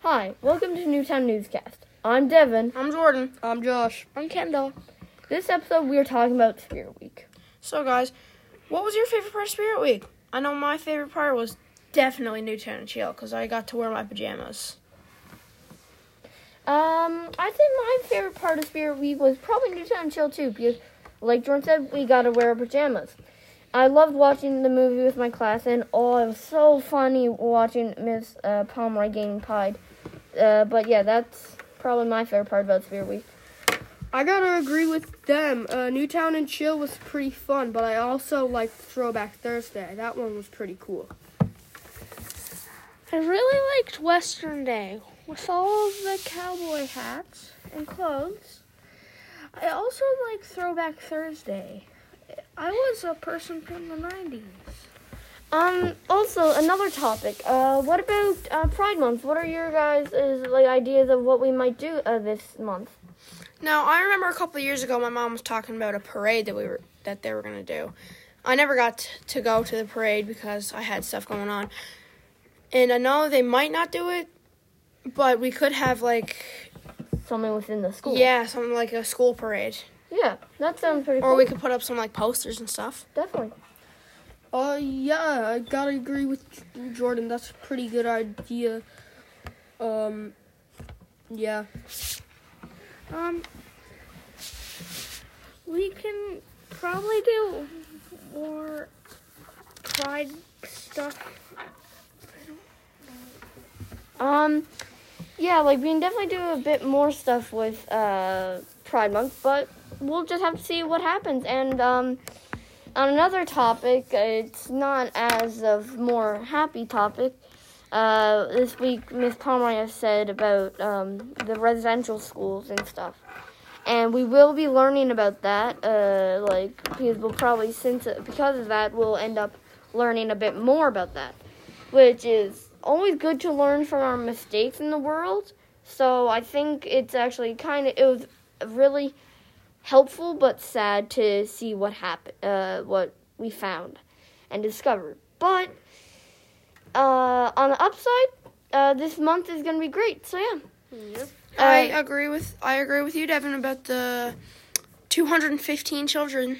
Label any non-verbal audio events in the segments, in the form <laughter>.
Hi, welcome to Newtown Newscast. I'm Devin. I'm Jordan. I'm Josh. I'm Kendall. This episode we are talking about Spirit Week. So, guys, what was your favorite part of Spirit Week? I know my favorite part was definitely Newtown and Chill because I got to wear my pajamas. Um, I think my favorite part of Spirit Week was probably Newtown Chill too, because, like Jordan said, we got to wear our pajamas. I loved watching the movie with my class, and oh, it was so funny watching Miss uh, Pomeroy getting pied. Uh, but yeah, that's probably my favorite part about Spirit Week. I gotta agree with them. Uh, Newtown and Chill was pretty fun, but I also liked Throwback Thursday. That one was pretty cool. I really liked Western Day with all of the cowboy hats and clothes. I also like Throwback Thursday. I was a person from the 90s. Um. Also, another topic. Uh, what about uh, Pride Month? What are your guys' like ideas of what we might do uh, this month? Now, I remember a couple of years ago, my mom was talking about a parade that we were that they were gonna do. I never got to go to the parade because I had stuff going on, and I know they might not do it, but we could have like Something within the school. yeah, something like a school parade, Yeah, that sounds pretty cool. or we could put up some like posters and stuff. definitely. Uh, yeah, I gotta agree with Jordan. That's a pretty good idea. Um, yeah. Um, we can probably do more pride stuff. Um, yeah, like we can definitely do a bit more stuff with uh Pride Month, but we'll just have to see what happens. And um, on another topic, it's not as of more happy topic. Uh, this week, Miss Pomeroy said about um, the residential schools and stuff, and we will be learning about that. Uh, like because we'll probably since because of that, we'll end up learning a bit more about that, which is always good to learn from our mistakes in the world. So I think it's actually kind of it was really helpful but sad to see what happened, uh, what we found and discovered. But uh, on the upside, uh, this month is gonna be great. So yeah. I Uh, agree with I agree with you, Devin, about the 215 children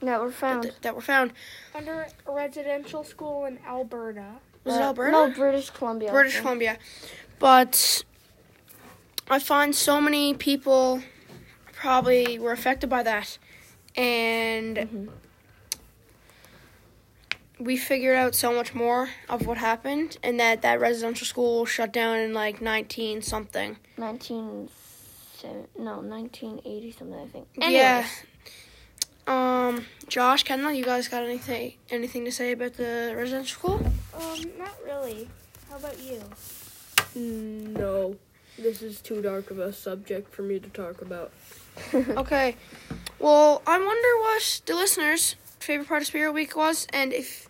that were found. that were found. Under a residential school in Alberta. Was it Uh, Alberta? No, British Columbia. British. Columbia. But I find so many people probably were affected by that. And Mhm. we figured out so much more of what happened and that that residential school shut down in like 19 something. 19 se- no 1980 something I think. Yeah. Um Josh, Kendall, you guys got anything anything to say about the residential school? Um, not really. How about you? No, this is too dark of a subject for me to talk about. <laughs> okay. Well, I wonder what the listeners' favorite part of Spirit Week was, and if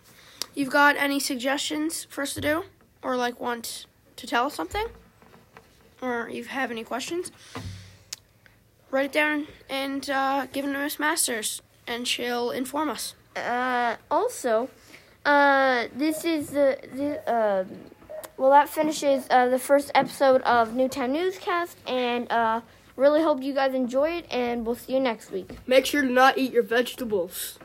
you've got any suggestions for us to do, or like want to tell us something, or you have any questions, write it down and uh, give it to Miss Masters, and she'll inform us. uh, also, uh, this is the, the um, well, that finishes uh, the first episode of Newtown Newscast, and uh, really hope you guys enjoy it, and we'll see you next week. Make sure to not eat your vegetables.